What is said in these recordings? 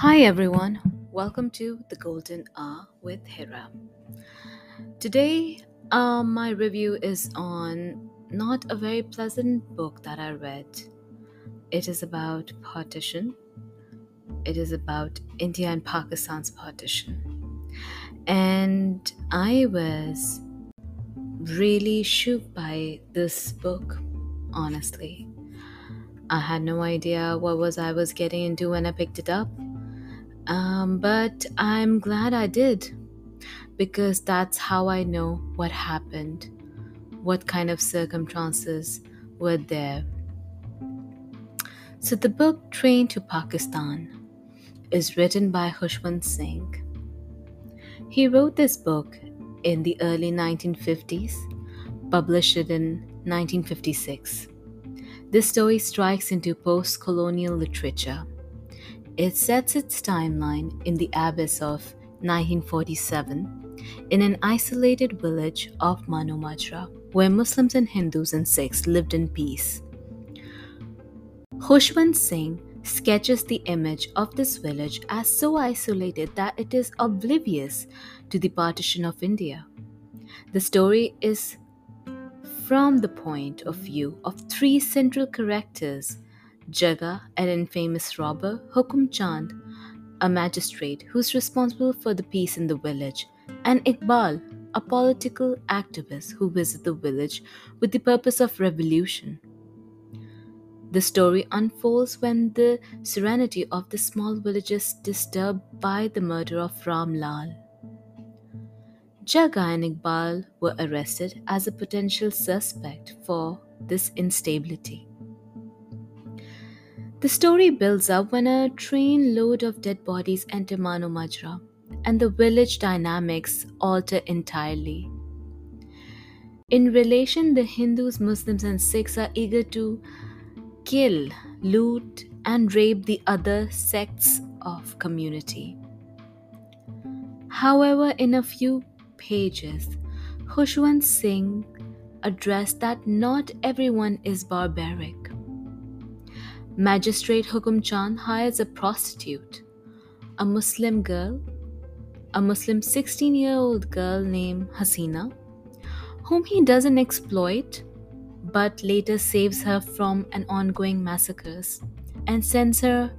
Hi everyone, welcome to the Golden Hour with Hira. Today, um, my review is on not a very pleasant book that I read. It is about partition. It is about India and Pakistan's partition. And I was really shook by this book, honestly. I had no idea what was I was getting into when I picked it up. Um, but I'm glad I did because that's how I know what happened, what kind of circumstances were there. So, the book Train to Pakistan is written by Khushwant Singh. He wrote this book in the early 1950s, published it in 1956. This story strikes into post colonial literature. It sets its timeline in the abyss of 1947 in an isolated village of Mano Majra, where Muslims and Hindus and Sikhs lived in peace. Khushwant Singh sketches the image of this village as so isolated that it is oblivious to the partition of India. The story is from the point of view of three central characters Jagga, an infamous robber, Hukum Chand, a magistrate who's responsible for the peace in the village, and Iqbal, a political activist who visits the village with the purpose of revolution. The story unfolds when the serenity of the small village is disturbed by the murder of Ram Laal. Jagga and Iqbal were arrested as a potential suspect for this instability. The story builds up when a train load of dead bodies enter Mano Majra and the village dynamics alter entirely. In relation, the Hindus, Muslims, and Sikhs are eager to kill, loot, and rape the other sects of community. However, in a few pages, Khushwant Singh addressed that not everyone is barbaric. Magistrate Hukum Chand hires a prostitute, a Muslim girl, a Muslim 16 year old girl named Hasina, whom he doesn't exploit but later saves her from an ongoing massacres and sends her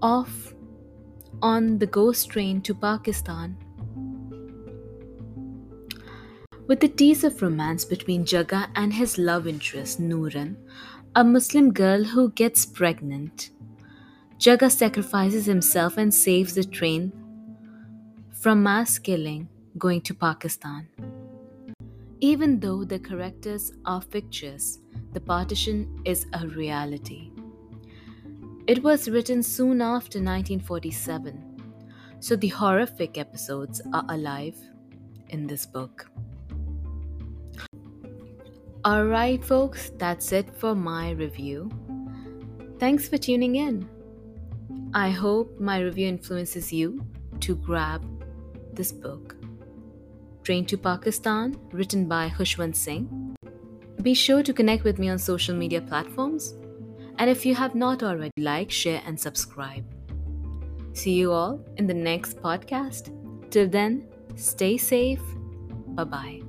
off on the ghost train to Pakistan. With the tease of romance between Jagga and his love interest, Nooran, a Muslim girl who gets pregnant. Jagga sacrifices himself and saves the train from mass killing going to Pakistan. Even though the characters are fictitious, the partition is a reality. It was written soon after 1947, so the horrific episodes are alive in this book. Alright, folks, that's it for my review. Thanks for tuning in. I hope my review influences you to grab this book. Train to Pakistan, written by Khushwant Singh. Be sure to connect with me on social media platforms. And if you have not already, like, share, and subscribe. See you all in the next podcast. Till then, stay safe. Bye bye.